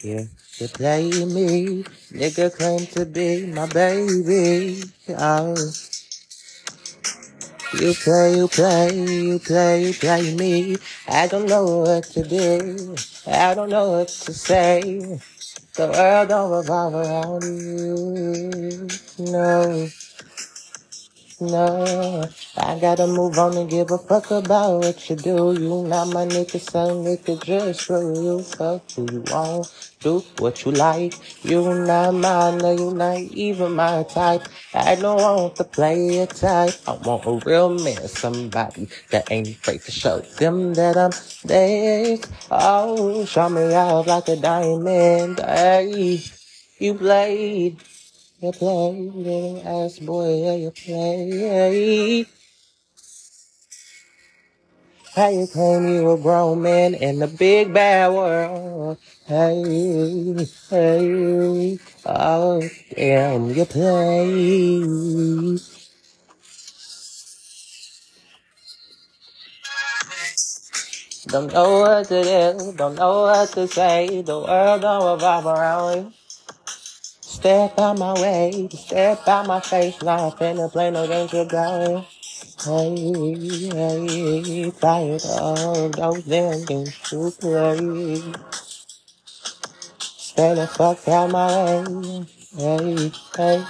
Yeah, you play me. Nigga claim to be my baby. Oh, you play, you play, you play, you play me. I don't know what to do. I don't know what to say. The world don't revolve around you. No. No, I gotta move on and give a fuck about what you do. You not my nigga, some nigga just you. Fuck who you want, do what you like. You not mine, no, you not even my type. I don't want to play a type. I want a real man, somebody that ain't afraid to show them that I'm there. Oh, show me out like a diamond. Hey, you played. You play, little ass boy, yeah, you play. How you claim you a grown man in the big bad world? Hey, hey, oh, damn, you play. Don't know what to do, don't know what to say. The world don't revolve around you. Step out my way, step out my face. Not finna play no games with God. Hey, hey, tired of those damn games to play. Stay the fuck out my way. Hey, hey.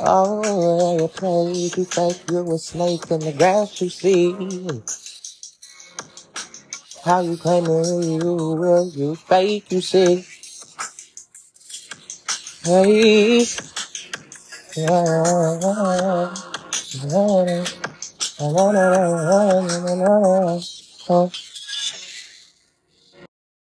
Oh, you play, you think you a snake in the grass you see. How you claiming you will, you fake, you see. Hey, yeah, yeah, yeah. Oh.